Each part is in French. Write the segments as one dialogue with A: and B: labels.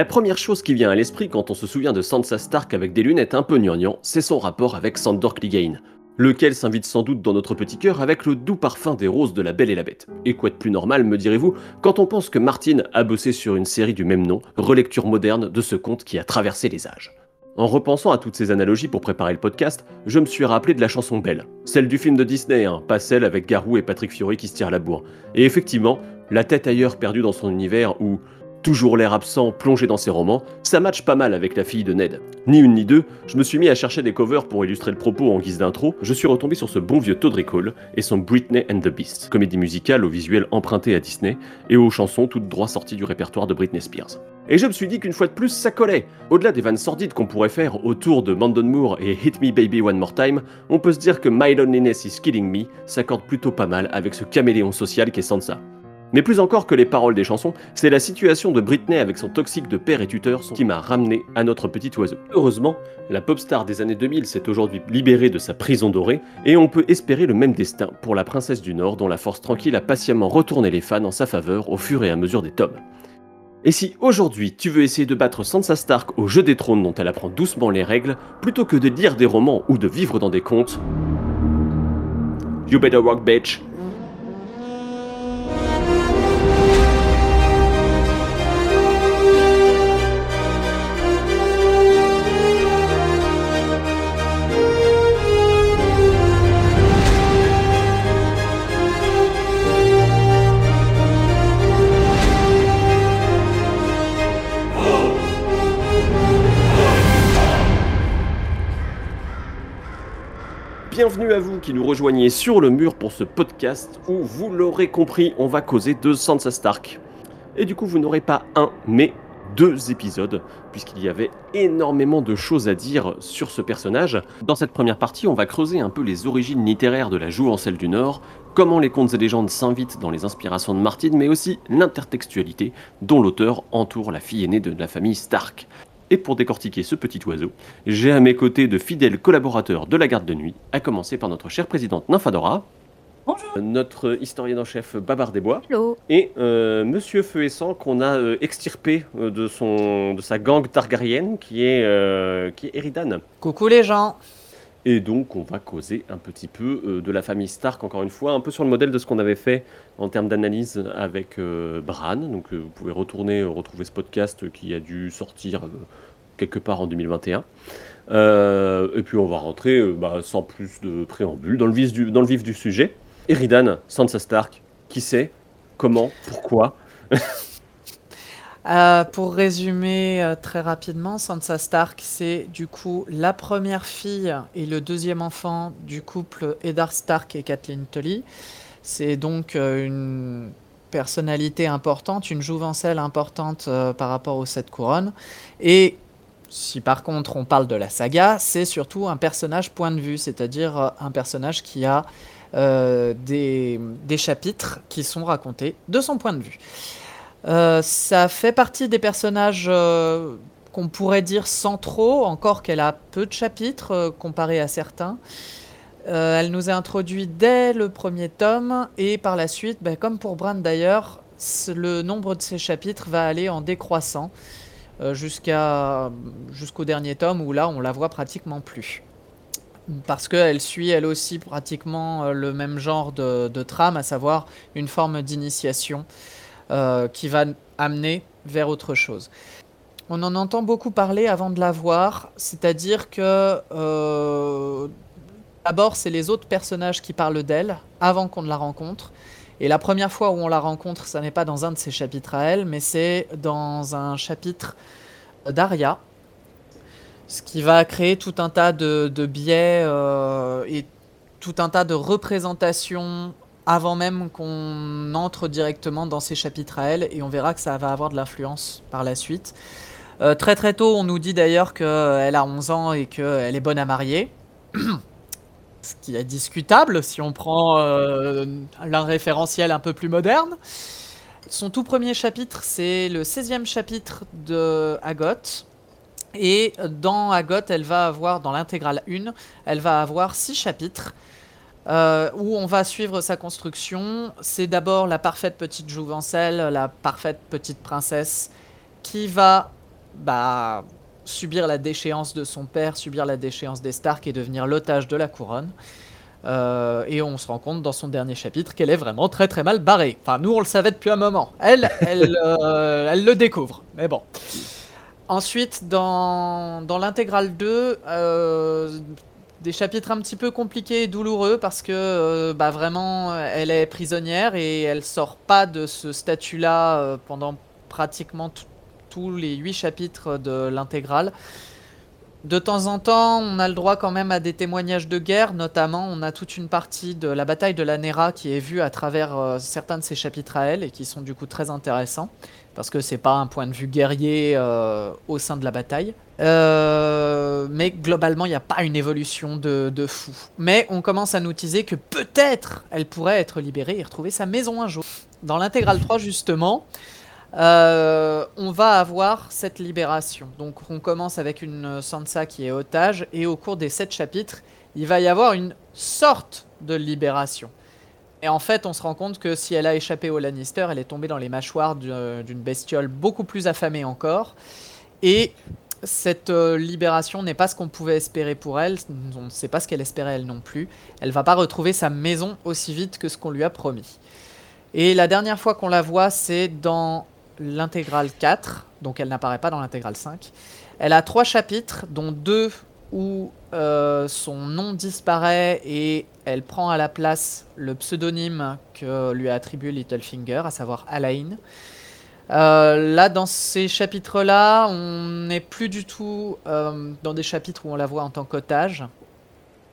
A: La première chose qui vient à l'esprit quand on se souvient de Sansa Stark avec des lunettes un peu gnangnang, c'est son rapport avec Sandor Clegane, lequel s'invite sans doute dans notre petit cœur avec le doux parfum des roses de la Belle et la Bête. Et quoi de plus normal, me direz-vous, quand on pense que Martin a bossé sur une série du même nom, relecture moderne de ce conte qui a traversé les âges. En repensant à toutes ces analogies pour préparer le podcast, je me suis rappelé de la chanson Belle, celle du film de Disney, hein, pas celle avec Garou et Patrick Fiori qui se tirent la bourre. Et effectivement, la tête ailleurs perdue dans son univers où toujours l'air absent plongé dans ses romans, ça match pas mal avec la fille de Ned. Ni une ni deux, je me suis mis à chercher des covers pour illustrer le propos en guise d'intro, je suis retombé sur ce bon vieux Todrick Hall et son Britney and the Beast, comédie musicale au visuel emprunté à Disney et aux chansons toutes droit sorties du répertoire de Britney Spears. Et je me suis dit qu'une fois de plus, ça collait. Au-delà des vannes sordides qu'on pourrait faire autour de Mandon Moore et Hit Me Baby One More Time, on peut se dire que My Loneliness is Killing Me s'accorde plutôt pas mal avec ce caméléon social qu'est Sansa. Mais plus encore que les paroles des chansons, c'est la situation de Britney avec son toxique de père et tuteur qui m'a ramené à notre petit oiseau. Heureusement, la pop star des années 2000 s'est aujourd'hui libérée de sa prison dorée, et on peut espérer le même destin pour la princesse du Nord dont la force tranquille a patiemment retourné les fans en sa faveur au fur et à mesure des tomes. Et si aujourd'hui tu veux essayer de battre Sansa Stark au jeu des trônes dont elle apprend doucement les règles, plutôt que de lire des romans ou de vivre dans des contes, You better work bitch Bienvenue à vous qui nous rejoignez sur le mur pour ce podcast où, vous l'aurez compris, on va causer de Sansa Stark. Et du coup, vous n'aurez pas un, mais deux épisodes, puisqu'il y avait énormément de choses à dire sur ce personnage. Dans cette première partie, on va creuser un peu les origines littéraires de la Jouvencelle du Nord, comment les contes et légendes s'invitent dans les inspirations de Martin, mais aussi l'intertextualité dont l'auteur entoure la fille aînée de la famille Stark. Et pour décortiquer ce petit oiseau, j'ai à mes côtés de fidèles collaborateurs de la garde de nuit, à commencer par notre chère présidente Nymphadora.
B: Bonjour.
A: Notre historien en chef Babar Desbois.
C: Hello.
A: Et euh, Monsieur Feu et Sang qu'on a euh, extirpé euh, de, son, de sa gang targarienne qui est, euh, qui est Eridan.
B: Coucou les gens.
A: Et donc, on va causer un petit peu euh, de la famille Stark, encore une fois, un peu sur le modèle de ce qu'on avait fait en termes d'analyse avec euh, Bran. Donc, euh, vous pouvez retourner retrouver ce podcast qui a dû sortir quelque part en 2021. Euh, et puis, on va rentrer bah, sans plus de préambule dans le vif du, dans le vif du sujet. Eridan, Sansa Stark, qui c'est Comment Pourquoi?
B: Euh, pour résumer euh, très rapidement, Sansa Stark, c'est du coup la première fille et le deuxième enfant du couple Eddard Stark et Kathleen Tully. C'est donc euh, une personnalité importante, une jouvencelle importante par rapport aux sept couronnes. Et si par contre on parle de la saga, c'est surtout un personnage point de vue, c'est-à-dire un personnage qui a des chapitres qui sont racontés de son point de vue. Euh, ça fait partie des personnages euh, qu'on pourrait dire centraux, encore qu'elle a peu de chapitres euh, comparé à certains. Elle nous a introduit dès le premier tome et par la suite, ben, comme pour Bran d'ailleurs, le nombre de ses chapitres va aller en décroissant jusqu'au dernier tome où là on la voit pratiquement plus. Parce qu'elle suit elle aussi pratiquement le même genre de trame, à savoir une forme d'initiation euh, qui va amener vers autre chose. On en entend beaucoup parler avant de la voir, c'est-à-dire que euh, d'abord c'est les autres personnages qui parlent d'elle avant qu'on ne la rencontre. Et la première fois où on la rencontre, ça n'est pas dans un de ses chapitres à elle, mais c'est dans un chapitre d'Aria, ce qui va créer tout un tas de, de biais euh, et tout un tas de représentations avant même qu'on entre directement dans ces chapitres à elle, et on verra que ça va avoir de l'influence par la suite. Euh, très très tôt, on nous dit d'ailleurs qu'elle a 11 ans et qu'elle est bonne à marier. Ce qui est discutable si on prend euh, référentiel un peu plus moderne. Son tout premier chapitre, c'est le 16e chapitre de Agot. Et dans Agot, elle va avoir, dans l'intégrale 1, elle va avoir 6 chapitres euh, où on va suivre sa construction. C'est d'abord la parfaite petite jouvencelle, la parfaite petite princesse, qui va bah, subir la déchéance de son père, subir la déchéance des Stark et devenir l'otage de la couronne. Euh, et on se rend compte dans son dernier chapitre qu'elle est vraiment très très mal barrée. Enfin, nous on le savait depuis un moment. Elle, elle, euh, elle le découvre. Mais bon. Ensuite, dans, dans l'intégrale 2, euh, des chapitres un petit peu compliqués et douloureux parce que bah, vraiment elle est prisonnière et elle sort pas de ce statut-là pendant pratiquement tous les 8 chapitres de l'intégrale. De temps en temps, on a le droit quand même à des témoignages de guerre, notamment on a toute une partie de la bataille de la Nera qui est vue à travers euh, certains de ces chapitres à elle et qui sont du coup très intéressants parce que c'est pas un point de vue guerrier euh, au sein de la bataille. Euh, mais globalement, il n'y a pas une évolution de, de, fou. Mais on commence à nous teaser que peut-être elle pourrait être libérée et retrouver sa maison un jour. Dans l'intégrale 3, justement, euh, on va avoir cette libération. Donc on commence avec une Sansa qui est otage et au cours des sept chapitres, il va y avoir une sorte de libération. Et en fait, on se rend compte que si elle a échappé au Lannister, elle est tombée dans les mâchoires d'une bestiole beaucoup plus affamée encore. Et cette euh, libération n'est pas ce qu'on pouvait espérer pour elle. On ne sait pas ce qu'elle espérait elle non plus. Elle va pas retrouver sa maison aussi vite que ce qu'on lui a promis. Et la dernière fois qu'on la voit, c'est dans l'intégrale 4, donc elle n'apparaît pas dans l'intégrale 5. Elle a trois chapitres, dont deux où euh, son nom disparaît et elle prend à la place le pseudonyme que lui a attribué Littlefinger, à savoir Alain. Euh, là, dans ces chapitres-là, on n'est plus du tout euh, dans des chapitres où on la voit en tant qu'otage.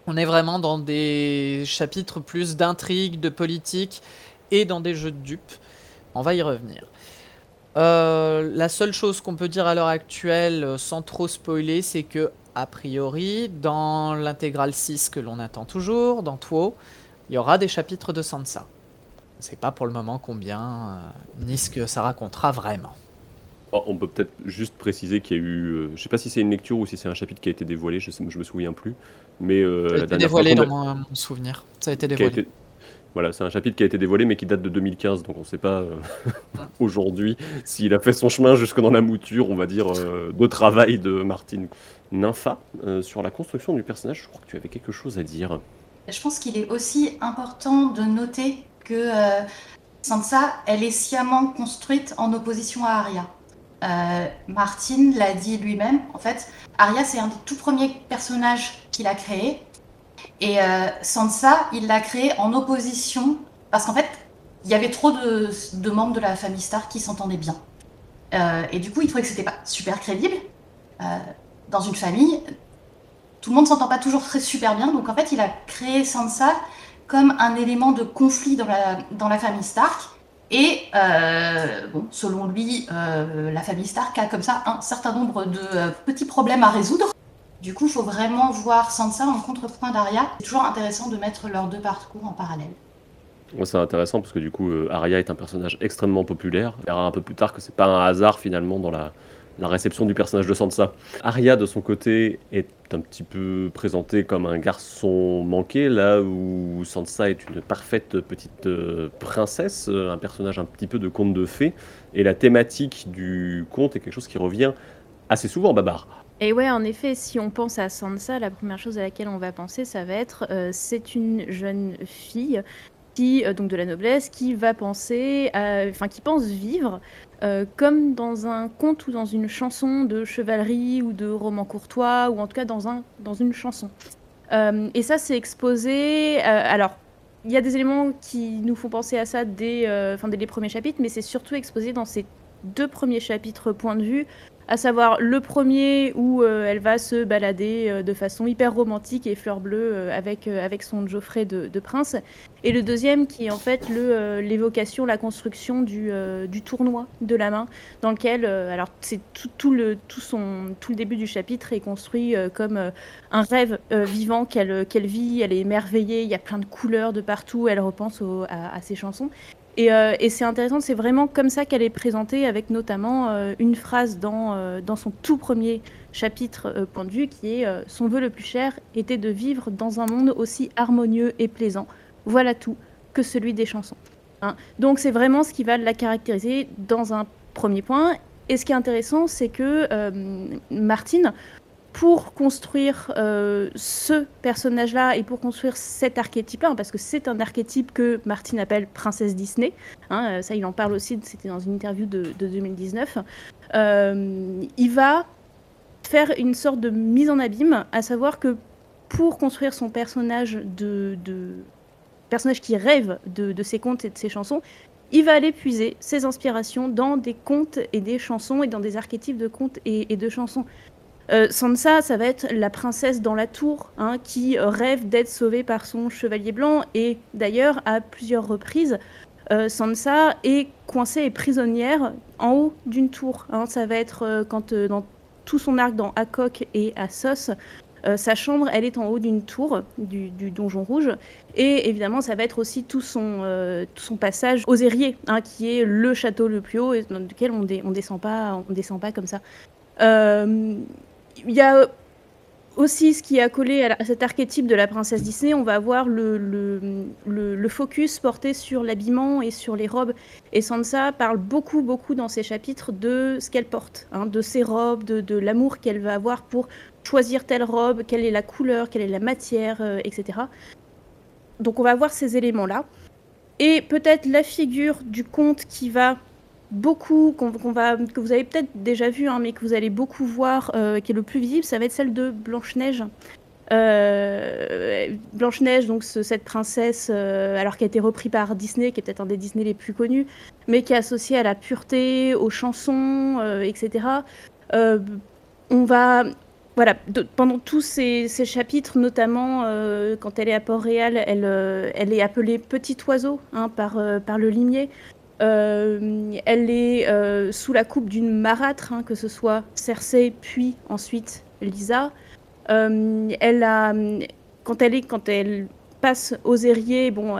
B: On est vraiment dans des chapitres plus d'intrigue, de politique et dans des jeux de dupes. On va y revenir. Euh, la seule chose qu'on peut dire à l'heure actuelle, euh, sans trop spoiler, c'est que, a priori, dans l'intégrale 6 que l'on attend toujours, dans Tuo, il y aura des chapitres de Sansa. On ne sait pas pour le moment combien, euh, ni ce que ça racontera vraiment.
A: Oh, on peut peut-être juste préciser qu'il y a eu. je sais pas si c'est une lecture ou si c'est un chapitre qui a été dévoilé, je, ne me souviens plus. Mais,
B: ça a été dévoilé dans mon, souvenir. Ça a été dévoilé.
A: Voilà, c'est un chapitre qui a été dévoilé mais qui date de 2015, donc on ne sait pas euh, aujourd'hui s'il a fait son chemin jusque dans la mouture, on va dire, euh, de travail de Martine. Nympha, euh, sur la construction du personnage, je crois que tu avais quelque chose à dire.
C: Je pense qu'il est aussi important de noter que Sansa, elle est sciemment construite en opposition à Arya. Martine l'a dit lui-même, en fait, Arya c'est un des tout premiers personnages qu'il a créé et euh, Sansa, il l'a créé en opposition, parce qu'en fait, il y avait trop de, membres de la famille Stark qui s'entendaient bien. Euh, et du coup, il trouvait que c'était pas super crédible. Euh, dans une famille, tout le monde s'entend pas toujours très super bien, donc en fait, il a créé Sansa comme un élément de conflit dans la, dans la famille Stark. Et bon, selon lui, la famille Stark a comme ça un certain nombre de petits problèmes à résoudre. Du coup, il faut vraiment voir Sansa en contrepoint d'Arya. C'est toujours intéressant de mettre leurs deux parcours en parallèle.
A: c'est intéressant parce que du coup, euh, Arya est un personnage extrêmement populaire. On verra un peu plus tard que c'est pas un hasard finalement dans la, réception du personnage de Sansa. Arya, de son côté, est un petit peu présenté comme un garçon manqué, là où Sansa est une parfaite petite euh, princesse, euh, un personnage un petit peu de conte de fées. Et la thématique du conte est quelque chose qui revient assez souvent, Babar.
D: Et ouais, en effet, si on pense à Sansa, la première chose à laquelle on va penser, ça va être, euh, c'est une jeune fille qui, euh, donc de la noblesse, qui va penser, enfin qui pense vivre euh, comme dans un conte ou dans une chanson de chevalerie ou de roman courtois, ou en tout cas dans, un, dans une chanson. et ça, c'est exposé. alors, il y a des éléments qui nous font penser à ça dès, dès les premiers chapitres, mais c'est surtout exposé dans ces deux premiers chapitres point de vue à savoir le premier où euh, elle va se balader euh, de façon hyper romantique et fleur bleue euh, avec, avec son Geoffrey de, prince, et le deuxième qui est en fait l'évocation, la construction du, tournoi de la main, dans lequel, alors c'est tout, le, tout, son, tout le début du chapitre est construit comme un rêve vivant qu'elle vit, elle est émerveillée, il y a plein de couleurs de partout, elle repense à ses chansons. Euh, et, c'est intéressant, c'est vraiment comme ça qu'elle est présentée, avec notamment euh, une phrase dans, euh, dans son tout premier chapitre point qui est Son vœu le plus cher était de vivre dans un monde aussi harmonieux et plaisant. Voilà tout que celui des chansons. Hein. Donc c'est vraiment ce qui va la caractériser dans un premier point. Et ce qui est intéressant, c'est que Martine, pour construire ce personnage-là et pour construire cet archétype-là, parce que c'est un archétype que Martine appelle princesse Disney, hein, ça il en parle aussi, c'était dans une interview de, 2019, il va faire une sorte de mise en abîme, à savoir que pour construire son personnage de, personnage qui rêve de, ses contes et de ses chansons, il va aller puiser ses inspirations dans des contes et des chansons et dans des archétypes de contes et, de chansons. Euh, Sansa, ça va être la princesse dans la tour, hein, qui rêve d'être sauvée par son chevalier blanc. Et d'ailleurs, à plusieurs reprises, euh, Sansa est coincée et prisonnière en haut d'une tour. Hein. Ça va être euh, quand dans tout son arc dans Akok et Assos, euh, sa chambre, elle est en haut d'une tour du, donjon rouge. Et évidemment, ça va être aussi tout son, euh, passage aux Airiers, hein, qui est le château le plus haut et dans lequel on ne descend, pas, on descend pas comme ça. Euh, il y a aussi ce qui est accolé à, cet archétype de la princesse Disney, on va avoir le, focus porté sur l'habillement et sur les robes. Et Sansa parle beaucoup, beaucoup dans ses chapitres de ce qu'elle porte, hein, de ses robes, de, l'amour qu'elle va avoir pour choisir telle robe, quelle est la couleur, quelle est la matière, euh, etc. Donc on va voir ces éléments-là. Et peut-être la figure du conte qui va beaucoup, va, que vous avez peut-être déjà vu, hein, mais que vous allez beaucoup voir, euh, qui est le plus visible, ça va être celle de Blanche-Neige. Euh, Blanche-Neige, donc cette princesse, alors qui a été repris par Disney, qui est peut-être un des Disney les plus connus, mais qui est associée à la pureté, aux chansons, etc. on va voilà, pendant tous ces, chapitres, notamment euh, quand elle est à Port-Réal, elle, euh, est appelée Petit Oiseau hein, euh, par le limier. Elle est sous la coupe d'une marâtre, hein, que ce soit Cersei, puis ensuite Lisa. elle a, quand, elle passe aux aériers, bon,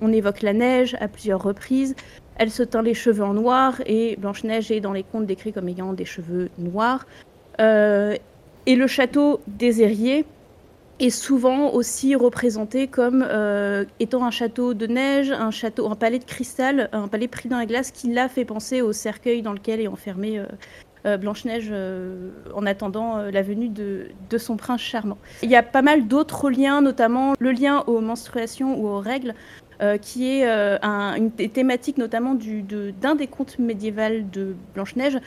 D: on évoque la neige à plusieurs reprises. Elle se teint les cheveux en noir et Blanche-Neige est dans les contes décrits comme ayant des cheveux noirs. Euh, et le château des Airiers est souvent aussi représenté comme euh, étant un château de neige, un château, un palais de cristal, un palais pris dans la glace qui l'a fait penser au cercueil dans lequel est enfermée euh, Blanche-Neige en attendant la venue de, son prince charmant. Il y a pas mal d'autres liens, notamment le lien aux menstruations ou aux règles, qui est une thématique notamment d'un des contes médiévaux de Blanche-Neige,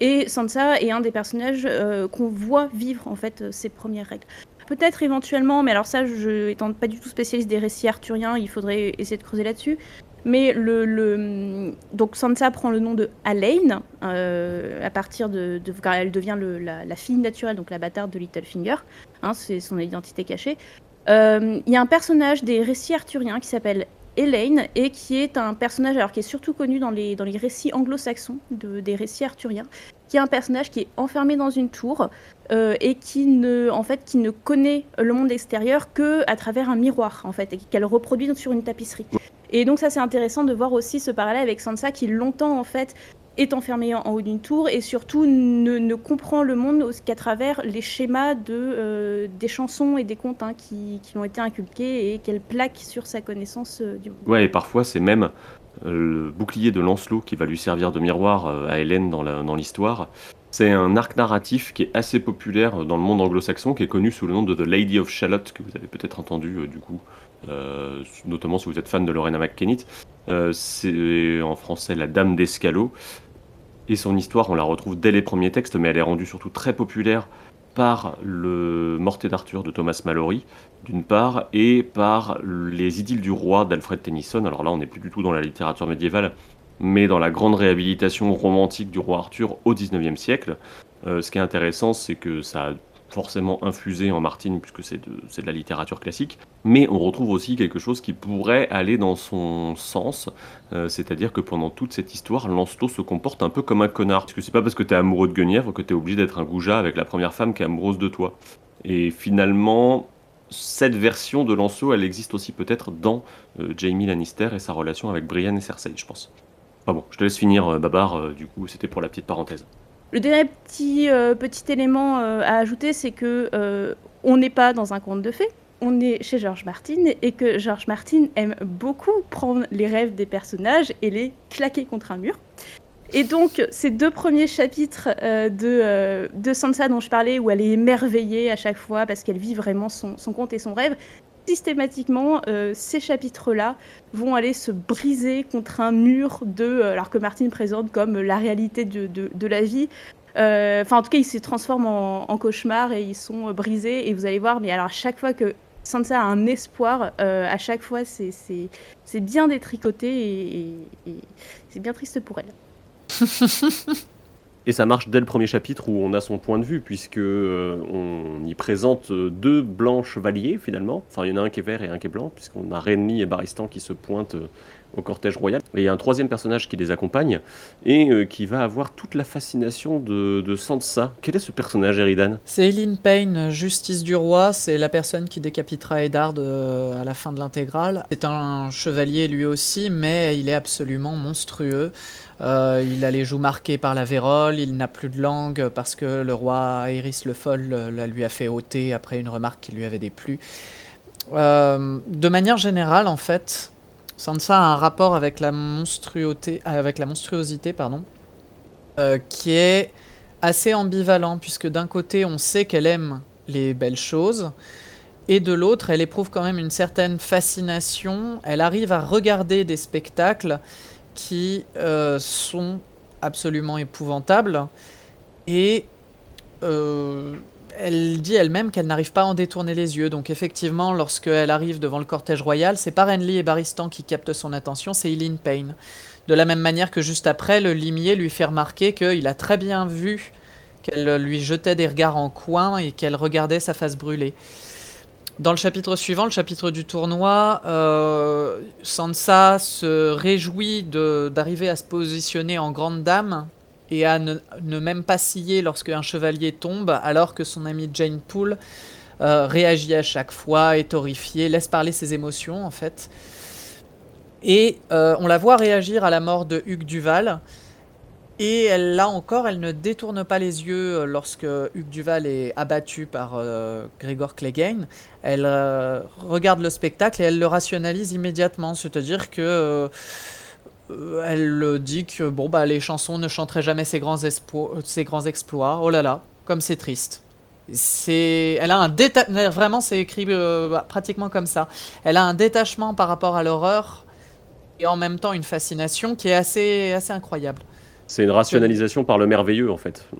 D: et Sansa est un des personnages euh, qu'on voit vivre en fait euh, ces premières règles. Peut-être éventuellement, mais alors ça, je étant pas du tout spécialiste des récits arthuriens, il faudrait essayer de creuser là-dessus. Mais le, le, donc Sansa prend le nom de Alain euh, à partir de, car elle devient la, fille naturelle, donc la bâtarde de Littlefinger. Hein, c'est son identité cachée. Il y a un personnage des récits arthuriens qui s'appelle Elaine et qui est un personnage alors qui est surtout connu dans les, dans les récits anglo-saxons de, des récits arthuriens, qui est un personnage qui est enfermé dans une tour euh, et qui ne, en fait, qui ne connaît le monde extérieur que à travers un miroir en fait et qu'elle reproduit sur une tapisserie. Et donc ça c'est intéressant de voir aussi ce parallèle avec Sansa qui longtemps en fait est enfermé en, haut d'une tour et surtout ne, comprend le monde qu'à travers les schémas de, euh, des chansons et des contes hein, qui, qui, ont été inculqués et qu'elle plaque sur sa connaissance euh, du monde.
A: Ouais, et parfois c'est même le bouclier de Lancelot qui va lui servir de miroir à Hélène dans l'histoire. c'est un arc narratif qui est assez populaire dans le monde anglo-saxon, qui est connu sous le nom de The Lady of Shalott, que vous avez peut-être entendu du coup, notamment si vous êtes fan de Lorena McKennitt. c'est en français La Dame d'Escalot. Et son histoire, on la retrouve dès les premiers textes, mais elle est rendue surtout très populaire par le Morté d'Arthur de Thomas Mallory, d'une part, et par les Idylles du roi d'Alfred Tennyson. Alors là, on n'est plus du tout dans la littérature médiévale, mais dans la grande réhabilitation romantique du roi Arthur au XIXe siècle. Euh, ce qui est intéressant, c'est que ça a forcément infusé en Martine, puisque c'est de, de, la littérature classique, mais on retrouve aussi quelque chose qui pourrait aller dans son sens, euh, c'est-à-dire que pendant toute cette histoire, Lancelot se comporte un peu comme un connard, parce que c'est pas parce que tu es amoureux de Guenièvre que tu es obligé d'être un goujat avec la première femme qui est amoureuse de toi. Et finalement, cette version de Lancelot, elle existe aussi peut-être dans euh, Jamie Lannister et sa relation avec Brienne et Cersei, je pense. Enfin bon, je te laisse finir, euh, Babar, du coup, c'était pour la petite parenthèse.
D: Le dernier petit, euh, petit élément euh, à ajouter, c'est que euh, on n'est pas dans un conte de fées, on est chez George Martin et que George Martin aime beaucoup prendre les rêves des personnages et les claquer contre un mur. Et donc, ces deux premiers chapitres de, de Sansa dont je parlais, où elle est émerveillée à chaque fois parce qu'elle vit vraiment son, son conte et son rêve, systématiquement, ces chapitres-là vont aller se briser contre un mur de, alors que Martine présente comme la réalité de, de, la vie, euh, enfin, en tout cas, ils se transforment en, cauchemars et ils sont euh, brisés. Et vous allez voir, mais alors à chaque fois que Sansa a un espoir, euh, à chaque fois, c'est bien détricoté et, c'est bien triste pour elle.
A: Et ça marche dès le premier chapitre où on a son point de vue, puisque on y présente deux blancs chevaliers finalement. Enfin, il y en a un qui est vert et un qui est blanc, puisqu'on a Renly et Baristan qui se pointent au cortège royal. Et il y a un troisième personnage qui les accompagne et euh, qui va avoir toute la fascination de, Sansa. Quel est ce personnage, Eridan?
B: C'est Eileen Payne, justice du roi. C'est la personne qui décapitera Eddard euh, à la fin de l'intégrale. C'est un chevalier lui aussi, mais il est absolument monstrueux. Euh, il a les joues marquées par la vérole, il n'a plus de langue parce que le roi Aerys le Foll la lui a fait ôter après une remarque qui lui avait déplu. de manière générale, en fait, Sansa a un rapport avec la monstruosité, avec la monstruosité pardon, euh, qui est assez ambivalent, puisque d'un côté, on sait qu'elle aime les belles choses, et de l'autre, elle éprouve quand même une certaine fascination. Elle arrive à regarder des spectacles qui euh, sont absolument épouvantables, et euh, elle dit elle-même qu'elle n'arrive pas à en détourner les yeux. Donc effectivement, lorsqu'elle arrive devant le cortège royal, c'est pas Renly et Baristan qui captent son attention, c'est Eileen Payne. De la même manière que juste après, le limier lui fait remarquer qu'il a très bien vu qu'elle lui jetait des regards en coin et qu'elle regardait sa face brûler. Dans le chapitre suivant, le chapitre du tournoi, euh, Sansa se réjouit d'arriver à se positionner en grande dame et à ne, même pas scier lorsque un chevalier tombe, alors que son ami Jane Poole euh, réagit à chaque fois, est horrifiée, laisse parler ses émotions en fait. Et euh, on la voit réagir à la mort de Hugues Duval. Et là encore, elle ne détourne pas les yeux lorsque Hugues Duval est abattu par euh, Grégor Clegane. Elle regarde le spectacle et elle le rationalise immédiatement. C'est-à-dire que euh, elle dit que bon bah les chansons ne chanteraient jamais ses grands, ses grands exploits. Oh là là, comme c'est triste. C'est, elle a un vraiment c'est écrit euh, bah, pratiquement comme ça. Elle a un détachement par rapport à l'horreur et en même temps une fascination qui est assez, assez incroyable.
A: C'est une rationalisation par le merveilleux, en fait.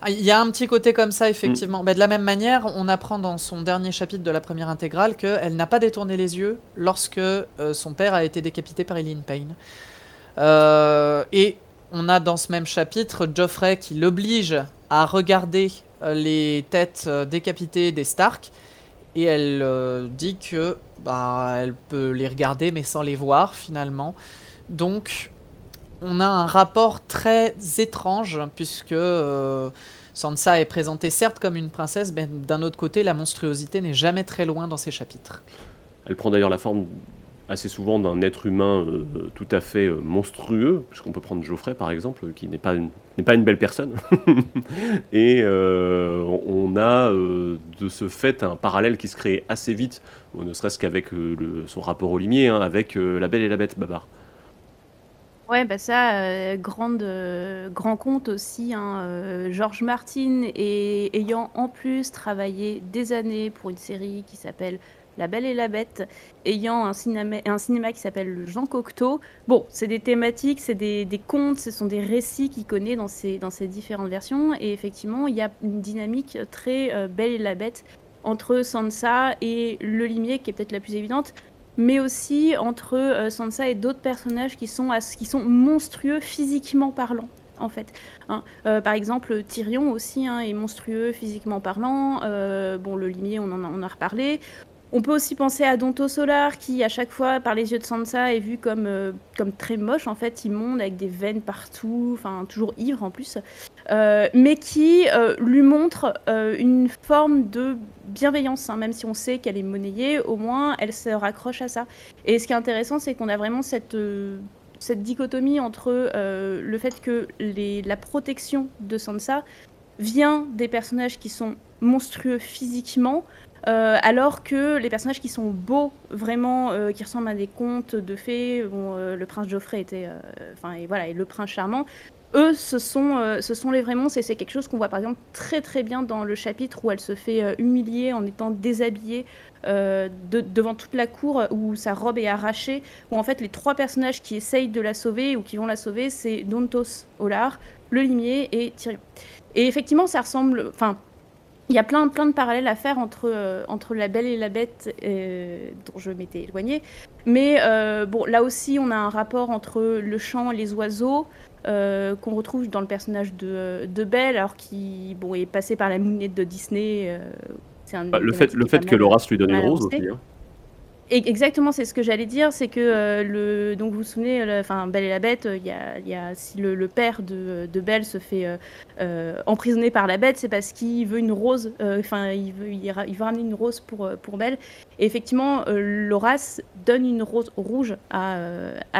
B: Ah, il y a un petit côté comme ça, effectivement. Mais de la même manière, on apprend dans son dernier chapitre de la première intégrale qu'elle n'a pas détourné les yeux lorsque euh, son père a été décapité par Eileen Payne. Euh, et on a dans ce même chapitre Geoffrey qui l'oblige à regarder euh, les têtes décapitées des Stark. Et elle dit que bah, elle peut les regarder mais sans les voir finalement. Donc on a un rapport très étrange, puisque euh, Sansa est présentée certes comme une princesse, mais d'un autre côté, la monstruosité n'est jamais très loin dans ses chapitres.
A: Elle prend d'ailleurs la forme assez souvent d'un être humain euh, tout à fait euh, monstrueux, puisqu'on peut prendre Geoffrey par exemple, qui n'est pas une, pas une belle personne. Et on a de ce fait un parallèle qui se crée assez vite, ne serait-ce qu'avec son rapport au limier, hein, avec La Belle et la Bête, Babar.
D: Ouais, bah ça, euh, euh, grand compte aussi, hein, euh, George Martin ayant en plus travaillé des années pour une série qui s'appelle La Belle et la Bête, ayant un cinéma, qui s'appelle Jean Cocteau. Bon, c'est des thématiques, c'est des, des contes, ce sont des récits qu'il connaît dans ces, dans ces différentes versions. Et effectivement, il y a une dynamique très Belle et la Bête entre Sansa et Le Limier, qui est peut-être la plus évidente mais aussi entre euh, Sansa et d'autres personnages qui sont, qui sont monstrueux physiquement parlant. En fait, hein. euh, par exemple, Tyrion aussi hein, est monstrueux physiquement parlant. Euh, bon, le limier, on en a, on a reparlé. On peut aussi penser à Donto Solar, qui à chaque fois, par les yeux de Sansa, est vu comme, euh, comme très moche, en fait, immonde, avec des veines partout, enfin, toujours ivre en plus, euh, mais qui euh, lui montre une forme de bienveillance, hein, même si on sait qu'elle est monnayée, au moins elle se raccroche à ça. Et ce qui est intéressant, c'est qu'on a vraiment cette, cette dichotomie entre le fait que la protection de Sansa vient des personnages qui sont monstrueux physiquement, Euh, alors que les personnages qui sont beaux, vraiment, euh, qui ressemblent à des contes de fées, euh, le prince Geoffrey était, enfin, et voilà, et le prince charmant, eux, ce sont, ce sont les vrais monstres, et c'est quelque chose qu'on voit par exemple très très bien dans le chapitre où elle se fait humilier en étant déshabillée devant toute la cour, où sa robe est arrachée, où en fait les trois personnages qui essayent de la sauver ou qui vont la sauver, c'est Dontos Olar, le limier et Tyrion. Et effectivement, ça ressemble, enfin, il y a plein, plein de parallèles à faire entre, euh, entre La Belle et la Bête, euh, dont je m'étais éloignée. Mais euh, bon, là aussi, on a un rapport entre le chant et les oiseaux qu'on retrouve dans le personnage de, de Belle, alors qui bon, est passé par la mounette de Disney.
A: Un bah, le fait, le fait que Loras lui donne une rose aussi. Hein.
D: Exactement, c'est ce que j'allais dire, c'est que euh, donc vous vous souvenez, enfin Belle et la Bête, il y si le, père de, Belle se fait euh, euh, emprisonner par la Bête, c'est parce qu'il veut une rose, enfin il veut il, veut ramener une rose pour pour Belle. Et effectivement, Loras donne une rose rouge à,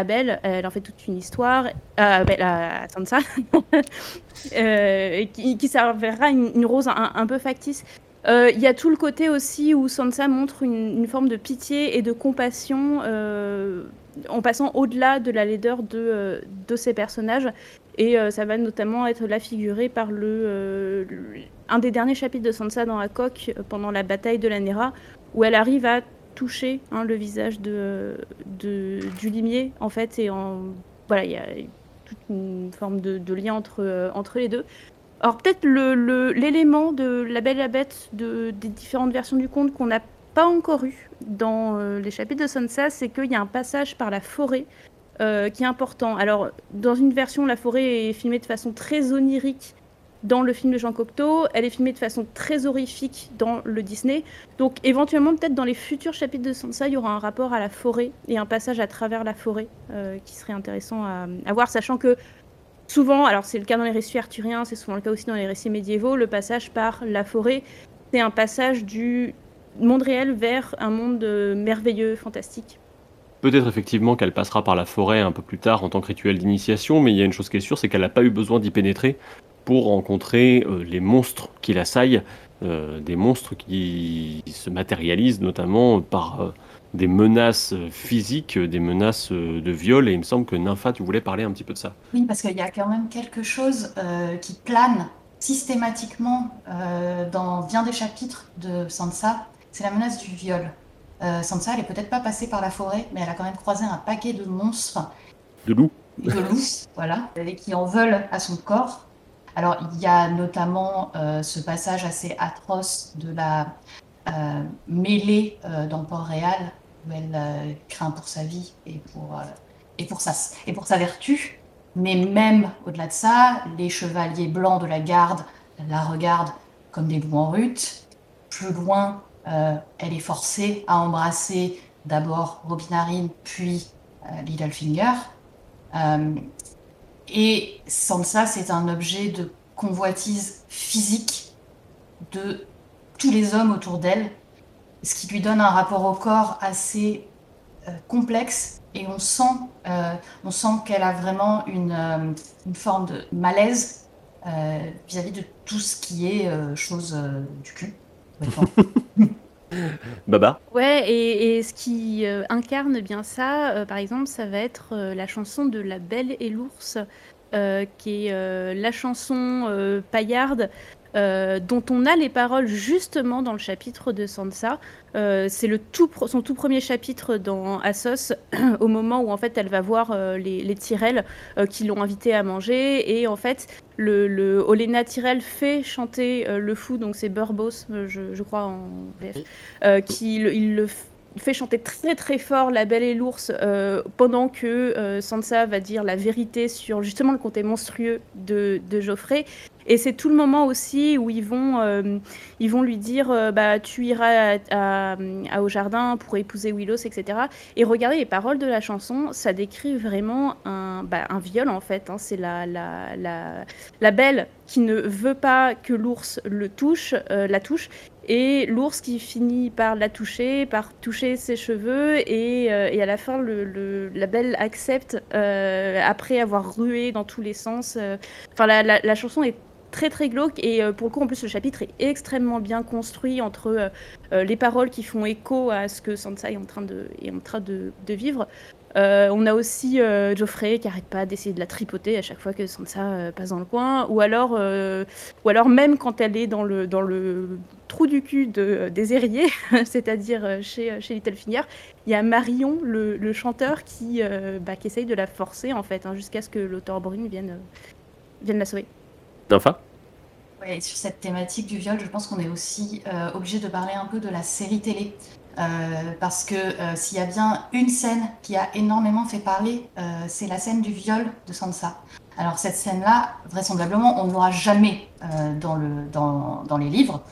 D: Belle, elle en fait toute une histoire à, Belle, à qui, qui une, rose un peu factice. Euh, il y a tout le côté aussi où Sansa montre une, forme de pitié et de compassion euh, en passant au-delà de la laideur de, euh, de ses personnages. Et ça va notamment être la figurée par le, un des derniers chapitres de Sansa dans la coque pendant la bataille de la Nera, où elle arrive à toucher hein, le visage de, du limier, en fait, et voilà, il y a toute une forme de, de lien entre, entre les deux. Alors peut-être l'élément de La Belle et la Bête de, des différentes versions du conte qu'on n'a pas encore eu dans euh, les chapitres de Sansa, c'est qu'il y a un passage par la forêt euh, qui est important. Alors dans une version, la forêt est filmée de façon très onirique dans le film de Jean Cocteau, elle est filmée de façon très horrifique dans le Disney. Donc éventuellement, peut-être dans les futurs chapitres de Sansa, il y aura un rapport à la forêt et un passage à travers la forêt euh, qui serait intéressant à, voir, sachant que souvent, alors c'est le cas dans les récits arthuriens, c'est souvent le cas aussi dans les récits médiévaux, le passage par la forêt, c'est un passage du monde réel vers un monde euh, merveilleux, fantastique.
A: Peut-être effectivement qu'elle passera par la forêt un peu plus tard en tant que rituel d'initiation, mais il y a une chose qui est sûre, c'est qu'elle n'a pas eu besoin d'y pénétrer pour rencontrer euh, les monstres qui l'assaillent, euh, des monstres qui se matérialisent notamment par des menaces physiques, des menaces de viol, et il me semble que Nympha, tu voulais parler un petit peu de ça.
C: Oui, parce qu'il y a quand même quelque chose euh, qui plane systématiquement euh, dans bien des chapitres de Sansa, c'est la menace du viol. Euh, Sansa, elle est peut-être pas passée par la forêt, mais elle a quand même croisé un paquet de monstres.
A: De loups.
C: De loups, voilà, et qui en veulent à son corps. Alors, il y a notamment ce passage assez atroce de la euh, mêlée euh, dans Port-Réal, où elle euh, craint pour sa vie et pour, et, pour sa, et pour sa vertu. Mais même au-delà de ça, les chevaliers blancs de la garde la regardent comme des loups en rut. Plus loin, elle est forcée à embrasser d'abord Robinarine, puis Littlefinger. et Sansa, c'est un objet de convoitise physique de tous les hommes autour d'elle, ce qui lui donne un rapport au corps assez euh, complexe. Et on sent, euh, on sent qu'elle a vraiment une, euh, une, forme de malaise vis-à-vis de tout ce qui est chose du cul.
A: Baba.
D: Ouais, et, et ce qui incarne bien ça, par exemple, ça va être la chanson de La Belle et l'Ours, qui est la chanson paillarde euh, dont on a les paroles justement dans le chapitre de Sansa. Euh, c'est le tout son tout premier chapitre dans Assos, au moment où en fait elle va voir euh, les, les Tyrell qui l'ont invité à manger et en fait le, le Olena Tyrell fait chanter le fou, donc c'est Burbos, je, je, crois en VF, qui il le fait chanter très très fort La Belle et l'Ours pendant que Sansa va dire la vérité sur justement le comté monstrueux de, de Geoffrey. Et c'est tout le moment aussi où ils vont, euh, ils vont lui dire euh, bah, tu iras à, au jardin pour épouser Willows, etc. Et regardez les paroles de la chanson, ça décrit vraiment un, bah, un viol en fait. Hein. C'est la, la, la, belle qui ne veut pas que l'ours le touche, euh, la touche, et l'ours qui finit par la toucher, par toucher ses cheveux, et, et à la fin, la belle accepte après avoir rué dans tous les sens. Enfin, la, la, chanson est très très glauque et pour le coup en plus le chapitre est extrêmement bien construit entre les paroles qui font écho à ce que Sansa est en train de, est en train de, vivre. Euh, on a aussi euh, Geoffrey qui arrête pas d'essayer de la tripoter à chaque fois que Sansa euh, passe dans le coin, ou alors, ou alors même quand elle est dans le, dans le trou du cul de, des Erriers, c'est-à-dire chez, chez Littlefinger, il y a Marion, le, chanteur, qui, bah, qui essaye de la forcer en fait, hein, jusqu'à ce que l'auteur Brin vienne, vienne la sauver.
A: Enfin
C: sur cette thématique du viol, je pense qu'on est aussi obligé de parler un peu de la série télé. Euh, parce que euh, s'il y a bien une scène qui a énormément fait parler, euh, c'est la scène du viol de Sansa. Alors cette scène-là, vraisemblablement, on ne l'aura jamais dans, le, dans, dans, les livres.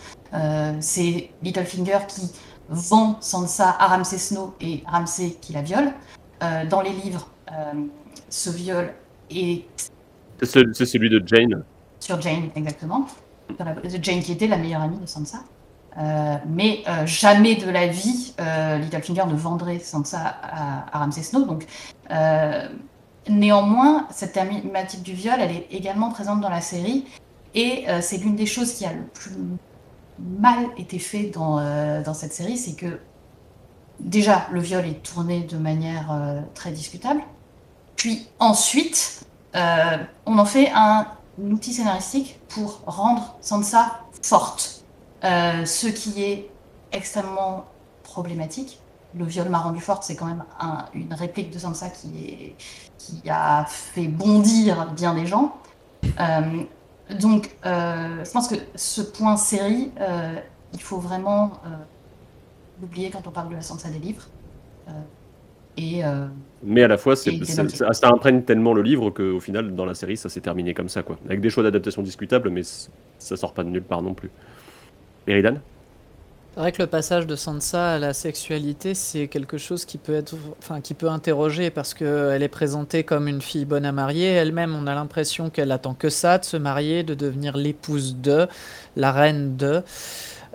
C: c'est Littlefinger qui vend Sansa à Ramsay Snow et Ramsay qui la viole. dans les livres, ce viol est...
A: C'est celui de Jane.
C: Sur Jane, exactement. Jane qui était la meilleure amie de Sansa. Euh, mais euh, jamais de la vie, euh, Littlefinger ne vendrait Sansa à, à Ramsay Snow. Donc, néanmoins, cette thématique du viol, elle est également présente dans la série. Et c'est l'une des choses qui a le plus mal été fait dans, dans cette série, c'est que déjà, le viol est tourné de manière très discutable. Puis ensuite, on en fait un outil scénaristique pour rendre Sansa forte. Euh, ce qui est extrêmement problématique. Le viol m'a rendu forte, c'est quand même une réplique de Sansa qui a fait bondir bien des gens. Euh, donc, euh, je pense que ce point série, il faut vraiment l'oublier quand on parle de la Sansa des livres.
A: Et, Mais à la fois, ça, ça, imprègne tellement le livre qu'au final, dans la série, ça s'est terminé comme ça, quoi. Avec des choix d'adaptation discutables, mais ça sort pas de nulle part non plus. Eridan?
B: C'est vrai que le passage de Sansa à la sexualité, c'est quelque chose qui peut être, enfin, qui peut interroger parce qu'elle est présentée comme une fille bonne à marier. Elle-même, on a l'impression qu'elle attend que ça, de se marier, de devenir l'épouse de, la reine de.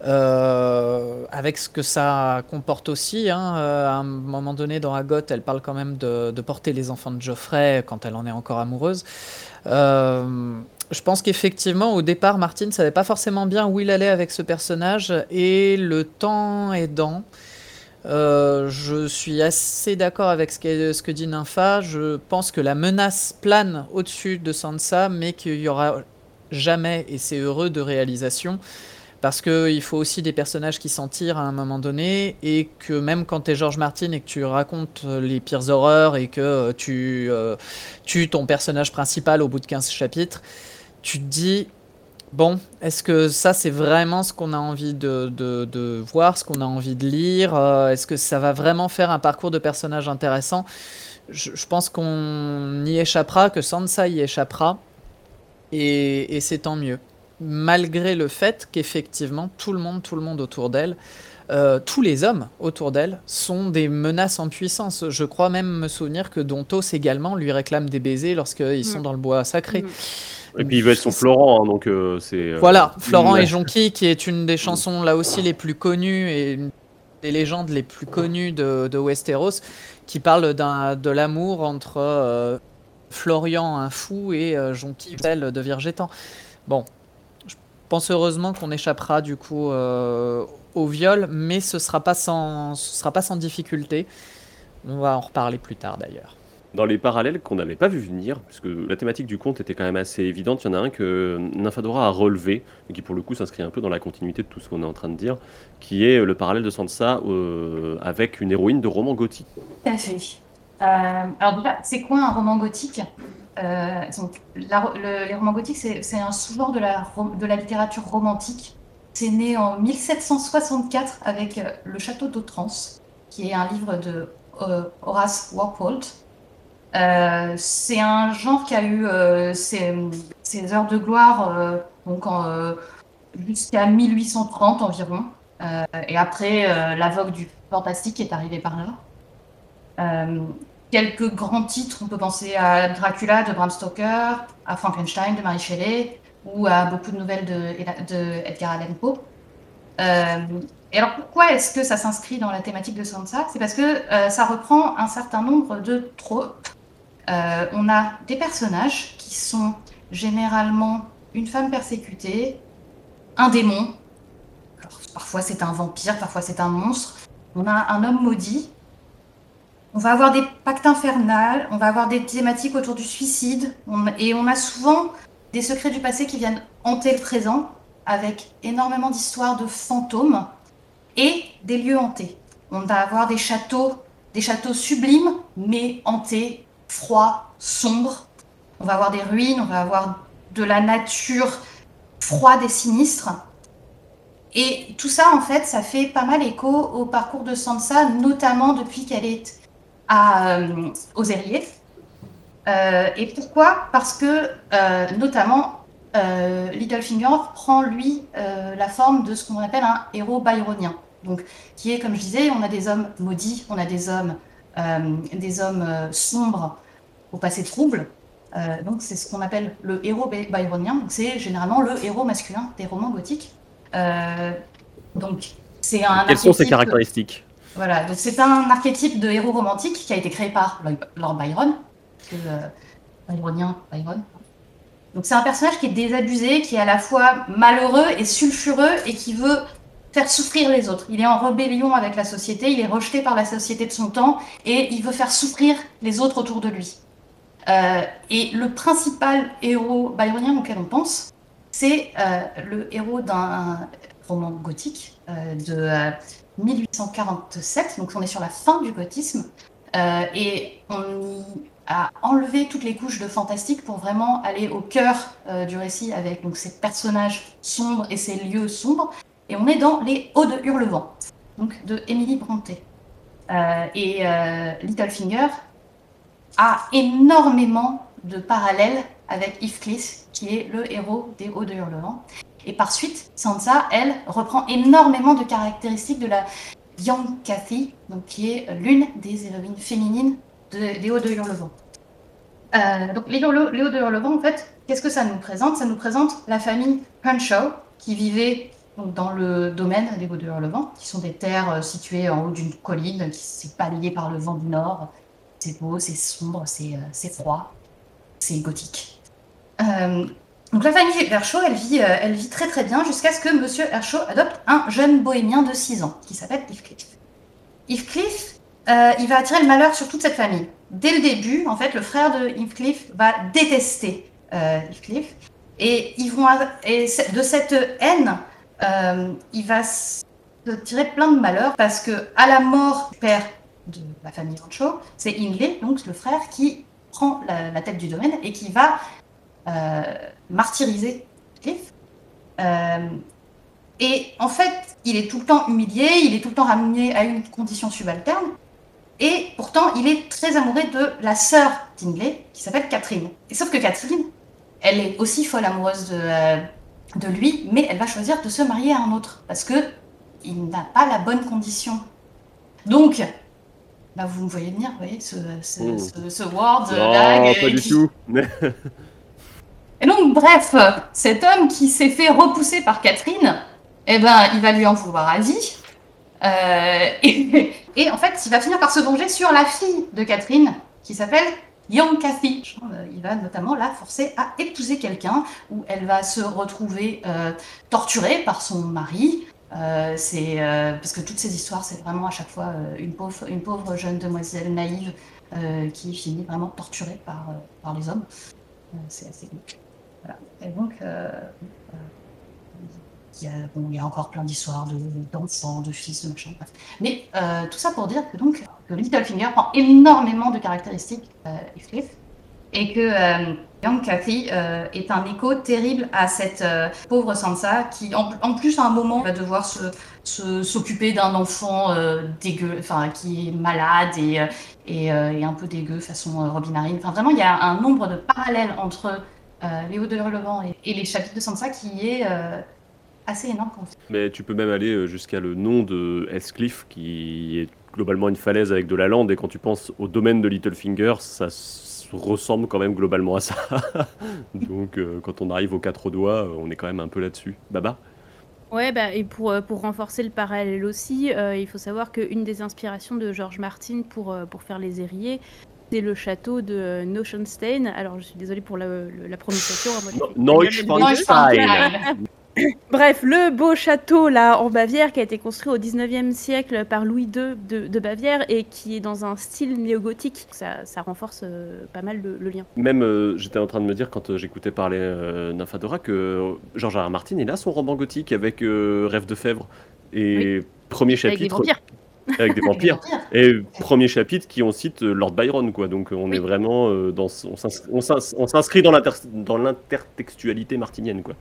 B: Euh, avec ce que ça comporte aussi. Hein. Euh, à un moment donné, dans Agot, elle parle quand même de, porter les enfants de Geoffrey quand elle en est encore amoureuse. Euh, je pense qu'effectivement, au départ, Martin ne savait pas forcément bien où il allait avec ce personnage, et le temps aidant, je suis assez d'accord avec ce que, ce que dit Nympha. Je pense que la menace plane au-dessus de Sansa, mais qu'il y aura jamais, et c'est heureux, de réalisation. Parce qu'il faut aussi des personnages qui s'en tirent à un moment donné, et que même quand tu es George Martin et que tu racontes les pires horreurs et que tu euh, tues ton personnage principal au bout de 15 chapitres, tu te dis, bon, est-ce que ça c'est vraiment ce qu'on a envie de, de, voir, ce qu'on a envie de lire euh, Est-ce que ça va vraiment faire un parcours de personnage intéressant? Je, pense qu'on y échappera, que Sansa y échappera, et, et c'est tant mieux. Malgré le fait qu'effectivement tout le monde, tout le monde autour d'elle, euh, tous les hommes autour d'elle sont des menaces en puissance. Je crois même me souvenir que Dontos également lui réclame des baisers lorsqu'ils sont mm. dans le bois sacré. Mm.
A: Et puis il veut être son Florent, hein, donc euh, c'est. Euh,
B: voilà, Florent et Jonqui, qui est une des chansons là aussi les plus connues et une des légendes les plus connues de, de Westeros, qui parle de l'amour entre euh, Florian, un fou, et Jonqui, belle de Virgétan. Bon, pense heureusement qu'on échappera du coup au viol, mais ce sera pas sans, ce sera pas sans difficulté. On va en reparler plus tard d'ailleurs
A: dans les parallèles qu'on n'avait pas vu venir, puisque la thématique du conte était quand même assez évidente, il y en a un que Nymphadora a relevé, et qui pour le coup s'inscrit un peu dans la continuité de tout ce qu'on est en train de dire, qui est le parallèle de Sansa euh, avec une héroïne de roman gothique.
C: Tout à fait. Euh, alors déjà, c'est quoi un roman gothique? Euh, Les romans gothiques, c'est un sous-genre de la, la littérature romantique. C'est né en 1764 avec Le Château d'Autrance, qui est un livre de Horace Walpole, euh, c'est un genre qui a eu euh, ses, heures de gloire euh, donc jusqu'à 1830 environ. et après, la vogue du fantastique est arrivée par là. Quelques grands titres, on peut penser à Dracula de Bram Stoker, à Frankenstein de Mary Shelley, ou à beaucoup de nouvelles de, Edgar Allan Poe. et alors pourquoi est-ce que ça s'inscrit dans la thématique de Sansa? C'est parce que ça reprend un certain nombre de tropes euh, on a des personnages qui sont généralement une femme persécutée, un démon. parfois c'est un vampire, parfois c'est un monstre. On a un homme maudit. On va avoir des pactes infernales, on va avoir des thématiques autour du suicide, et on a souvent des secrets du passé qui viennent hanter le présent, avec énormément d'histoires de fantômes et des lieux hantés. On va avoir des châteaux, des châteaux sublimes, mais hantés, froids, sombres. On va avoir des ruines, on va avoir de la nature froide et sinistre. Et tout ça, en fait, ça fait pas mal écho au parcours de Sansa, notamment depuis qu'elle est à, euh, aux Aériers. Euh, et pourquoi? Parce que, euh, notamment, Littlefinger prend, lui, la forme de ce qu'on appelle un héros byronien. Donc, qui est, comme je disais, on a des hommes maudits, on a des hommes, des hommes sombres au passé trouble, euh, donc c'est ce qu'on appelle le héros byronien. C'est généralement le héros masculin des romans gothiques. Euh, donc c'est un.
A: Quelles sont ses caractéristiques?
C: Voilà, c'est un archétype de héros romantique qui a été créé par Lord Byron, euh, byronien Byron. Donc c'est un personnage qui est désabusé, qui est à la fois malheureux et sulfureux et qui veut faire souffrir les autres. Il est en rébellion avec la société, il est rejeté par la société de son temps et il veut faire souffrir les autres autour de lui. Euh, et le principal héros byronien auquel on pense, c'est euh, le héros d'un roman gothique de 1847, donc on est sur la fin du gothisme, et on a enlevé toutes les couches de fantastique pour vraiment aller au cœur du récit avec donc, ces personnages sombres et ces lieux sombres, et on est dans les Hauts de Hurlevent, donc de Emily Brontë. et Littlefinger a énormément de parallèles avec Heathcliff, qui est le héros des Hauts de Hurlevent. Et par suite, Sansa, elle, reprend énormément de caractéristiques de la Young Cathy, donc qui est l'une des héroïnes féminines des Hauts de Hurlevent. Euh, donc les, Hauts de Hurlevent, en fait, qu'est-ce que ça nous présente? Ça nous présente la famille Hunshaw, qui vivait dans le domaine des Hauts de Hurlevent, qui sont des terres euh, situées en haut d'une colline, qui s'est balayée par le vent du nord, c'est beau, c'est sombre, c'est euh, froid, c'est gothique. Euh, donc la famille Hershaw, elle vit, euh, elle vit très très bien jusqu'à ce que Monsieur Hershaw adopte un jeune bohémien de 6 ans qui s'appelle Heathcliff. Heathcliff, il va attirer le malheur sur toute cette famille. Dès le début, en fait, le frère de Heathcliff va détester Heathcliff et ils vont et de cette haine, il va se tirer plein de malheurs parce que à la mort du père de la famille Rancho, c'est Inley, donc le frère, qui prend la, tête du domaine et qui va euh, martyriser Cliff. Euh, et en fait, il est tout le temps humilié, il est tout le temps ramené à une condition subalterne. Et pourtant, il est très amoureux de la sœur d'Inley, qui s'appelle Catherine. Et sauf que Catherine, elle est aussi folle amoureuse de, euh, de lui, mais elle va choisir de se marier à un autre, parce que il n'a pas la bonne condition. Donc, Là, vous me voyez venir, vous voyez, ce, ce, hmm. ce, word,
A: non, pas du tout.
C: et donc, bref, cet homme qui s'est fait repousser par Catherine, eh ben, il va lui en vouloir à vie. Euh, et, en fait, il va finir par se venger sur la fille de Catherine, qui s'appelle Young Cathy. Euh, il va notamment la forcer à épouser quelqu'un, où elle va se retrouver euh, torturée par son mari. C'est parce que toutes ces histoires, c'est vraiment à chaque fois une, pauvre, une pauvre jeune demoiselle naïve qui finit vraiment torturée par, par les hommes. c'est assez voilà. Et donc, il y, a, bon, il y, a, encore plein d'histoires d'enfants, de, fils, de machin. Bref. Mais tout ça pour dire que donc que Littlefinger prend énormément de caractéristiques euh, et que Young Cathy euh, est un écho terrible à cette euh, pauvre Sansa qui, en, plus, à un moment, va devoir s'occuper d'un enfant euh, dégueu, enfin, qui est malade et, et, un peu dégueu façon Robin. Enfin, vraiment, il y a un nombre de parallèles entre Léo de Hurlevent et, et, les chapitres de Sansa qui est assez énorme.
A: Mais tu peux même aller jusqu'à le nom de Escliffe, qui est globalement une falaise avec de la lande, et quand tu penses au domaine de Littlefinger, ça ressemble quand même globalement à ça. Donc euh, quand on arrive aux quatre doigts, euh, on est quand même un peu là-dessus. Baba?
D: Ouais, bah, et pour, euh, pour renforcer le parallèle aussi, il faut savoir qu'une des inspirations de George Martin pour, pour faire les Érillés, c'est le château de Neuschwanstein. Alors, je suis désolée pour la, prononciation. hein,
A: Neuschwanstein.
D: Bref, le beau château là en Bavière qui a été construit au 19e siècle par Louis II de, de Bavière et qui est dans un style néo-gothique. Ça, ça renforce euh, pas mal le, le lien.
A: Même, euh, j'étais en train de me dire quand euh, j'écoutais parler euh, Nymphadora que George R. R. Martin, il a son roman gothique avec euh, Rêve de Fèvre. Et premier
D: Avec des
A: chapitre.
D: vampires.
A: Avec des vampires. Et premier chapitre qui on cite euh, Lord Byron, quoi. Donc euh, on
D: Oui.
A: est vraiment euh, dans. on s'ins- on s'ins- on s'inscrit dans l'inter- dans l'intertextualité martinienne, quoi.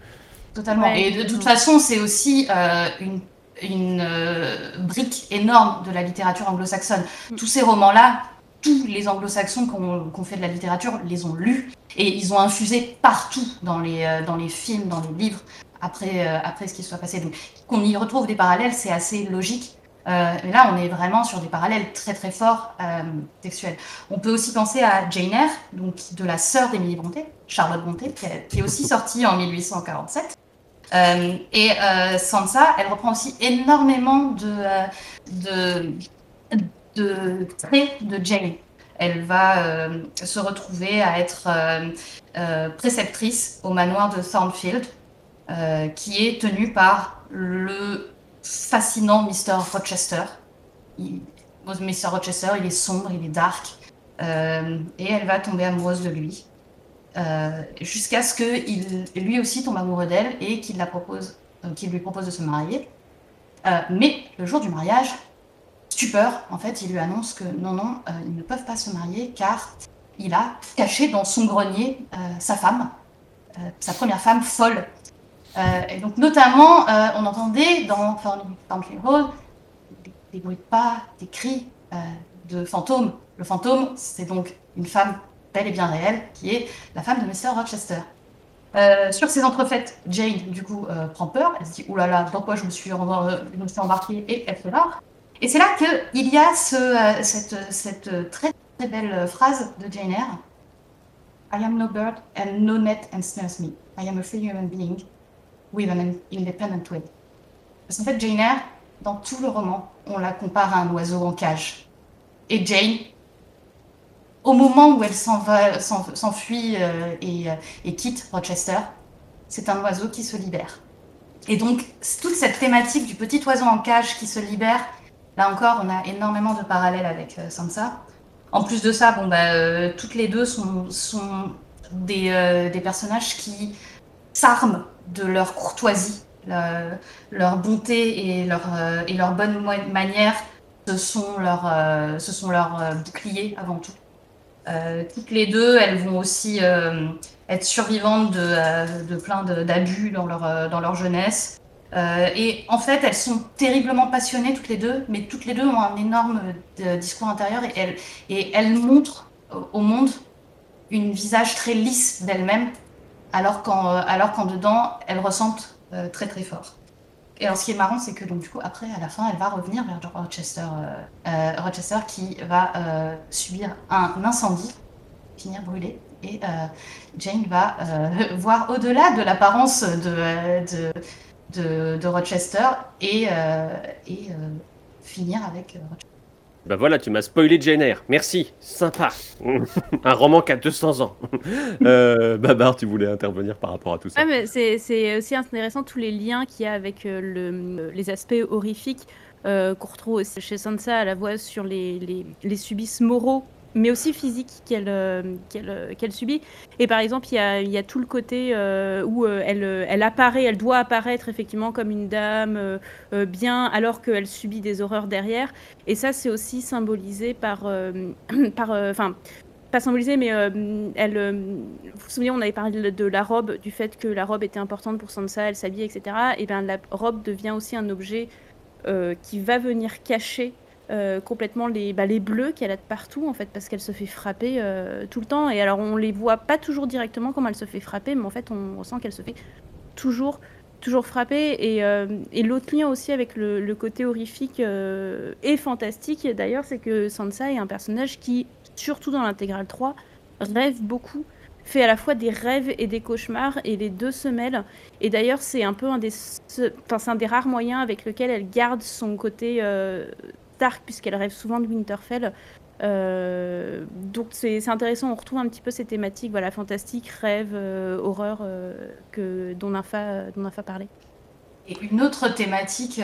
C: Totalement.
D: Ouais,
C: Et de toute façon, c'est aussi euh, une, une euh, brique énorme de la littérature anglo-saxonne.
D: Mm.
C: Tous ces romans-là, tous les anglo-saxons qui ont, fait de la littérature les ont lus et ils ont infusé partout dans les, euh, dans les films, dans les livres, après, euh, après ce qui soit passé. Donc qu'on y retrouve des parallèles, c'est assez logique. Euh, mais là, on est vraiment sur des parallèles très très forts euh, textuels. On peut aussi penser à Jane Eyre, donc de la sœur d'Émilie Brontë, Charlotte Brontë, qui, est aussi sortie en 1847. Euh, et euh, Sansa, elle reprend aussi énormément de, euh, de, de traits de Jane. Elle va euh, se retrouver à être préceptrice au manoir de Thornfield, qui est tenu par le fascinant Mr. Rochester. Il- Mr. Rochester, il est sombre, il est dark, euh, et elle va tomber amoureuse de lui. Euh, jusqu'à ce qu'il lui aussi tombe amoureux d'elle et qu'il la propose, euh, qu'il lui propose de se marier. Mais le jour du mariage, stupeur, en fait, il lui annonce que non, non, ils ne peuvent pas se marier car il a caché dans son grenier sa femme, sa première femme folle. Euh, et donc, notamment, euh, on entendait dans Thornfield Hall des, bruits de pas, des cris euh, de fantômes. Le fantôme, c'est donc une femme bel et bien réelle, qui est la femme de Mr. Rochester. Sur ces entrefaites, Jane, du coup, prend peur. Elle se dit, oulala, là là, dans quoi je me suis, embarquée Et elle fait l'art. Et c'est là qu'il y a ce, cette, très, belle phrase de Jane Eyre. I am no bird and no net ensnares me. I am a free human being with an independent will. Parce qu'en fait, Jane Eyre, dans tout le roman, on la compare à un oiseau en cage. Et Jane, au moment où elle s'enfuit euh, et, euh, et quitte Rochester, c'est un oiseau qui se libère. Et donc, toute cette thématique du petit oiseau en cage qui se libère, là encore, on a énormément de parallèles avec euh, Sansa. En plus de ça, bon, bah, toutes les deux sont, des personnages qui s'arment de leur courtoisie, le- leur bonté et leur, euh, bonne manière. Ce sont leurs euh, ce sont leurs, euh, boucliers avant tout. Euh, toutes les deux, elles vont aussi être survivantes de, plein d'abus dans leur, dans leur jeunesse. Et en fait, elles sont terriblement passionnées toutes les deux, mais toutes les deux ont un énorme discours intérieur et elles, et elles montrent au monde une visage très lisse d'elles-mêmes, alors qu'en euh, alors qu'en dedans, elles ressentent euh, très très fort. Et alors, ce qui est marrant, c'est que donc du coup, après, à la fin, elle va revenir vers Rochester, euh, Rochester qui va subir un incendie, finir brûlé, et Jane va voir au-delà de l'apparence de, de, Rochester et, et finir avec Rochester.
A: Bah voilà, tu m'as spoilé Jane Eyre. Merci, sympa. Un roman qui a 200 ans. euh, Babar, tu voulais intervenir par rapport à tout ça.
D: Ouais, mais c'est c'est aussi intéressant tous les liens qu'il y a avec euh, le, les aspects horrifiques euh, qu'on retrouve aussi chez Sansa à la fois sur les, les, les subisses moraux mais aussi physiques qu'elle euh, euh, qu'elle subit. Et par exemple, il y a, y a tout le côté euh, où elle, elle apparaît, elle doit apparaître effectivement comme une dame bien alors qu'elle subit des horreurs derrière. Et ça, c'est aussi symbolisé par... par enfin, pas symbolisé, mais elle. vous vous souvenez, on avait parlé de, la robe, du fait que la robe était importante pour Sansa, elle s'habillait, etc. Et bien la robe devient aussi un objet qui va venir cacher euh, complètement les, bah, les bleus qu'elle a de partout, en fait, parce qu'elle se fait frapper euh, tout le temps. Et alors, on les voit pas toujours directement comment elle se fait frapper, mais en fait, on ressent qu'elle se fait toujours toujours frapper et, euh, et l'autre lien aussi avec le, côté horrifique et fantastique d'ailleurs c'est que Sansa est un personnage qui surtout dans l'intégrale 3 rêve beaucoup fait à la fois des rêves et des cauchemars et les deux se mêlent et d'ailleurs c'est un peu un des enfin, un des rares moyens avec lequel elle garde son côté puisqu'elle rêve souvent de Winterfell Euh, donc c'est intéressant, on retrouve un petit peu ces thématiques, voilà, fantastique, rêve, euh, horreur, euh, que, dont Nympha, dont Nympha parlait.
C: Et une autre thématique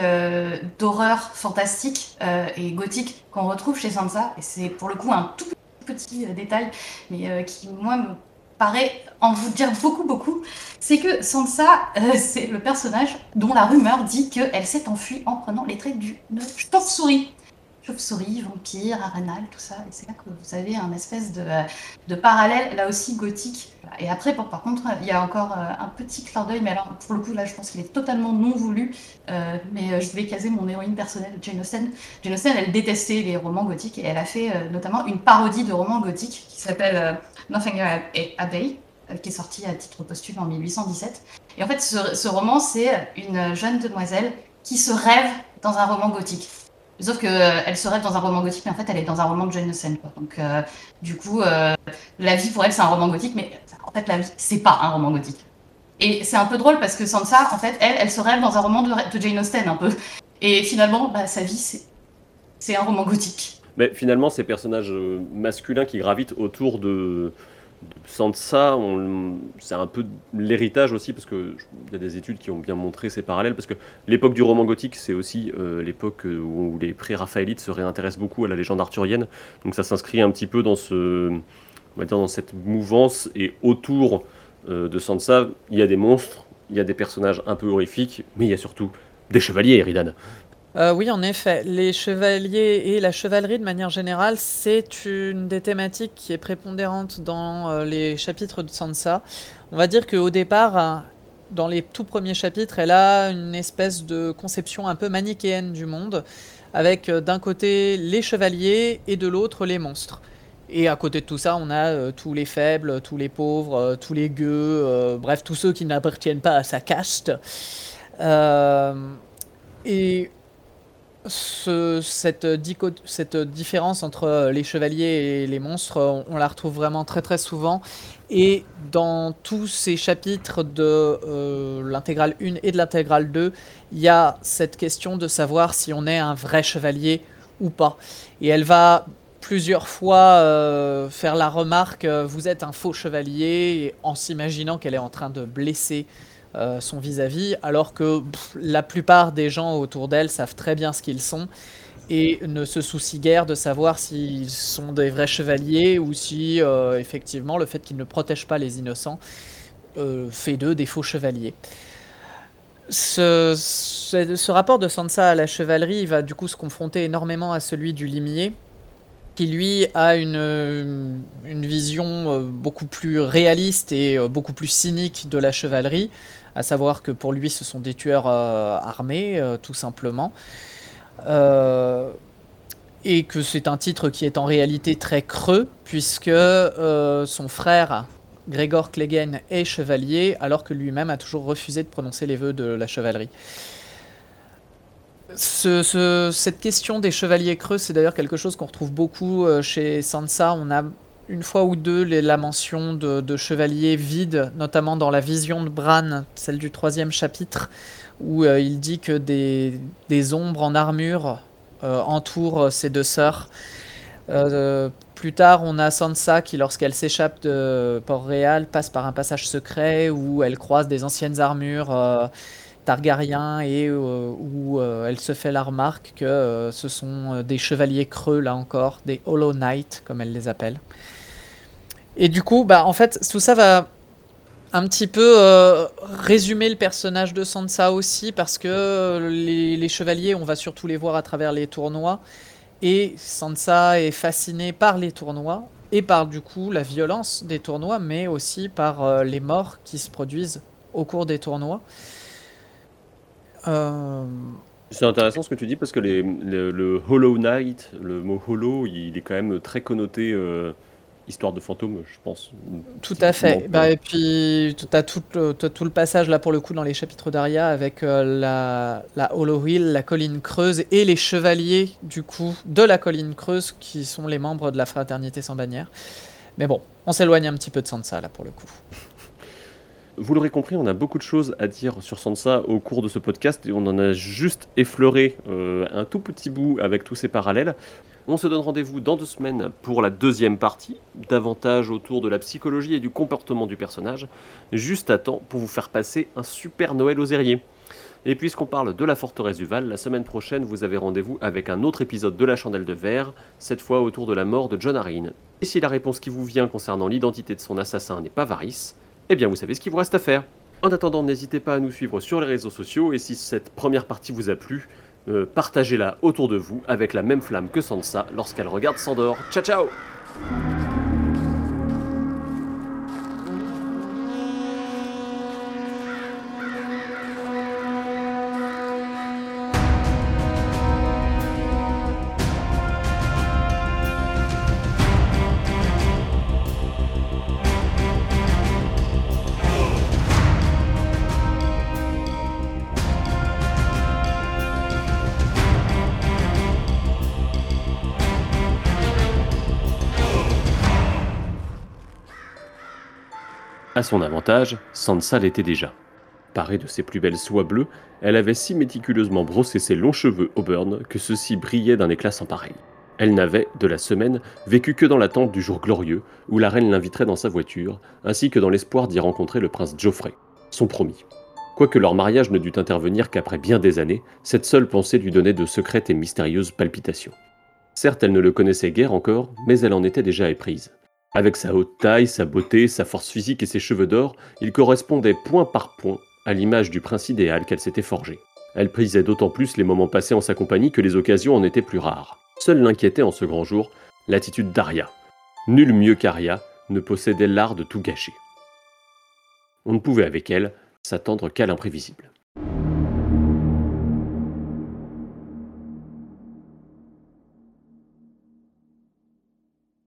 C: d'horreur fantastique et gothique qu'on retrouve chez Sansa, et c'est pour le coup un tout petit détail, mais qui moi me paraît en vous dire beaucoup beaucoup, c'est que Sansa, c'est le personnage dont la rumeur dit qu'elle s'est enfuie en prenant les traits d'une chauve-souris chauve-souris, vampire, arénal, tout ça. Et c'est là que vous avez un espèce de, de parallèle, là aussi gothique. Et après, par contre, il y a encore euh, un petit clin d'œil, mais alors pour le coup, là, je pense qu'il est totalement non voulu. Euh, mais euh, je vais caser mon héroïne personnelle, Jane Austen. Jane Austen, elle détestait les romans gothiques et elle a fait notamment une parodie de romans gothiques qui s'appelle Nothing Abbey, qui est sorti à titre posthume en 1817. Et en fait, ce roman, c'est une jeune demoiselle qui se rêve dans un roman gothique. Sauf qu'elle euh, se rêve dans un roman gothique, mais en fait, elle est dans un roman de Jane Austen. Quoi. Donc, euh, du coup, euh, la vie pour elle, c'est un roman gothique, mais en fait, la vie, c'est pas un roman gothique. Et c'est un peu drôle parce que Sansa, en fait, elle, elle se rêve dans un roman de, Jane Austen, un peu. Et finalement, bah, sa vie, c'est un roman gothique.
A: Mais finalement, ces personnages masculins qui gravitent autour de, sans ça, c'est un peu l'héritage aussi, parce qu'il y a des études qui ont bien montré ces parallèles, parce que l'époque du roman gothique, c'est aussi euh, l'époque où, les pré-raphaélites se réintéressent beaucoup à la légende arthurienne. Donc ça s'inscrit un petit peu dans, ce, cette mouvance, et autour euh, de Sansa, il y a des monstres, il y a des personnages un peu horrifiques, mais il y a surtout des chevaliers, Eridan.
B: Euh, oui, en effet. Les chevaliers et la chevalerie, de manière générale, c'est une des thématiques qui est prépondérante dans euh, les chapitres de Sansa. On va dire qu'au départ, hein, dans les tout premiers chapitres, elle a une espèce de conception un peu manichéenne du monde, avec euh, d'un côté les chevaliers et de l'autre les monstres. Et à côté de tout ça, on a tous les faibles, tous les pauvres, tous les gueux, bref, tous ceux qui n'appartiennent pas à sa caste. et cette, différence entre les chevaliers et les monstres, on, la retrouve vraiment très très souvent. Et dans tous ces chapitres de euh, l'intégrale 1 et de l'intégrale 2, il y a cette question de savoir si on est un vrai chevalier ou pas. Et elle va plusieurs fois euh, faire la remarque, euh, vous êtes un faux chevalier, en s'imaginant qu'elle est en train de blesser euh, son vis-à-vis, alors que la plupart des gens autour d'elle savent très bien ce qu'ils sont et ne se soucient guère de savoir s'ils sont des vrais chevaliers ou si euh, effectivement le fait qu'ils ne protègent pas les innocents euh, fait d'eux des faux chevaliers. Ce, rapport de Sansa à la chevalerie va du coup se confronter énormément à celui du limier, qui lui a une vision beaucoup plus réaliste et beaucoup plus cynique de la chevalerie, à savoir que pour lui, ce sont des tueurs euh, armés, euh, tout simplement. Euh, et que c'est un titre qui est en réalité très creux, puisque son frère, Grégor Clegane, est chevalier, alors que lui-même a toujours refusé de prononcer les vœux de la chevalerie. cette question des chevaliers creux, c'est d'ailleurs quelque chose qu'on retrouve beaucoup chez Sansa. On a une fois ou deux la mention de, chevaliers vides, notamment dans la vision de Bran, celle du troisième chapitre, où euh, il dit que des, ombres en armure euh, entourent ses deux sœurs. Euh, plus tard, on a Sansa qui, lorsqu'elle s'échappe de Port-Réal, passe par un passage secret où elle croise des anciennes armures Targaryen et où elle se fait la remarque que ce sont des chevaliers creux, là encore, des Hollow Knights, comme elle les appelle. Et du coup, bah, en fait, tout ça va un petit peu euh, résumer le personnage de Sansa aussi, parce que les, chevaliers, on va surtout les voir à travers les tournois. Et Sansa est fascinée par les tournois et par du coup la violence des tournois, mais aussi par euh, les morts qui se produisent au cours des tournois.
A: Euh, C'est intéressant ce que tu dis parce que le Hollow Knight, le mot Hollow, il est quand même très connoté histoire de fantôme, je pense.
B: Tout à fait. Bah, et puis, tu as tout, tout, le passage, là, pour le coup, dans les chapitres d'Aria, avec euh, la, la Hollow Hill, la colline creuse, et les chevaliers, du coup, de la colline creuse, qui sont les membres de la fraternité sans bannière. Mais bon, on s'éloigne un petit peu de Sansa, là, pour le coup.
A: Vous l'aurez compris, on a beaucoup de choses à dire sur Sansa au cours de ce podcast, et on en a juste effleuré euh, un tout petit bout avec tous ces parallèles. On se donne rendez-vous dans deux semaines pour la deuxième partie, davantage autour de la psychologie et du comportement du personnage, juste à temps pour vous faire passer un super Noël aux airiers. Et puisqu'on parle de la forteresse du Val, la semaine prochaine, vous avez rendez-vous avec un autre épisode de La Chandelle de Verre, cette fois autour de la mort de John Arryn. Et si la réponse qui vous vient concernant l'identité de son assassin n'est pas Varys, eh bien vous savez ce qu'il vous reste à faire. En attendant, n'hésitez pas à nous suivre sur les réseaux sociaux, et si cette première partie vous a plu, euh, partagez-la autour de vous avec la même flamme que Sansa lorsqu'elle regarde Sandor. Ciao ciao À son avantage, Sansa l'était déjà. Parée de ses plus belles soies bleues, elle avait si méticuleusement brossé ses longs cheveux auburn que ceux-ci brillaient d'un éclat sans pareil. Elle n'avait, de la semaine, vécu que dans l'attente du jour glorieux où la reine l'inviterait dans sa voiture, ainsi que dans l'espoir d'y rencontrer le prince Geoffrey, son promis. Quoique leur mariage ne dut intervenir qu'après bien des années, cette seule pensée lui donnait de secrètes et mystérieuses palpitations. Certes, elle ne le connaissait guère encore, mais elle en était déjà éprise. Avec sa haute taille, sa beauté, sa force physique et ses cheveux d'or, il correspondait point par point à l'image du prince idéal qu'elle s'était forgé. Elle prisait d'autant plus les moments passés en sa compagnie que les occasions en étaient plus rares. Seule l'inquiétait en ce grand jour l'attitude d'Aria. Nul mieux qu'Aria ne possédait l'art de tout gâcher. On ne pouvait avec elle s'attendre qu'à l'imprévisible.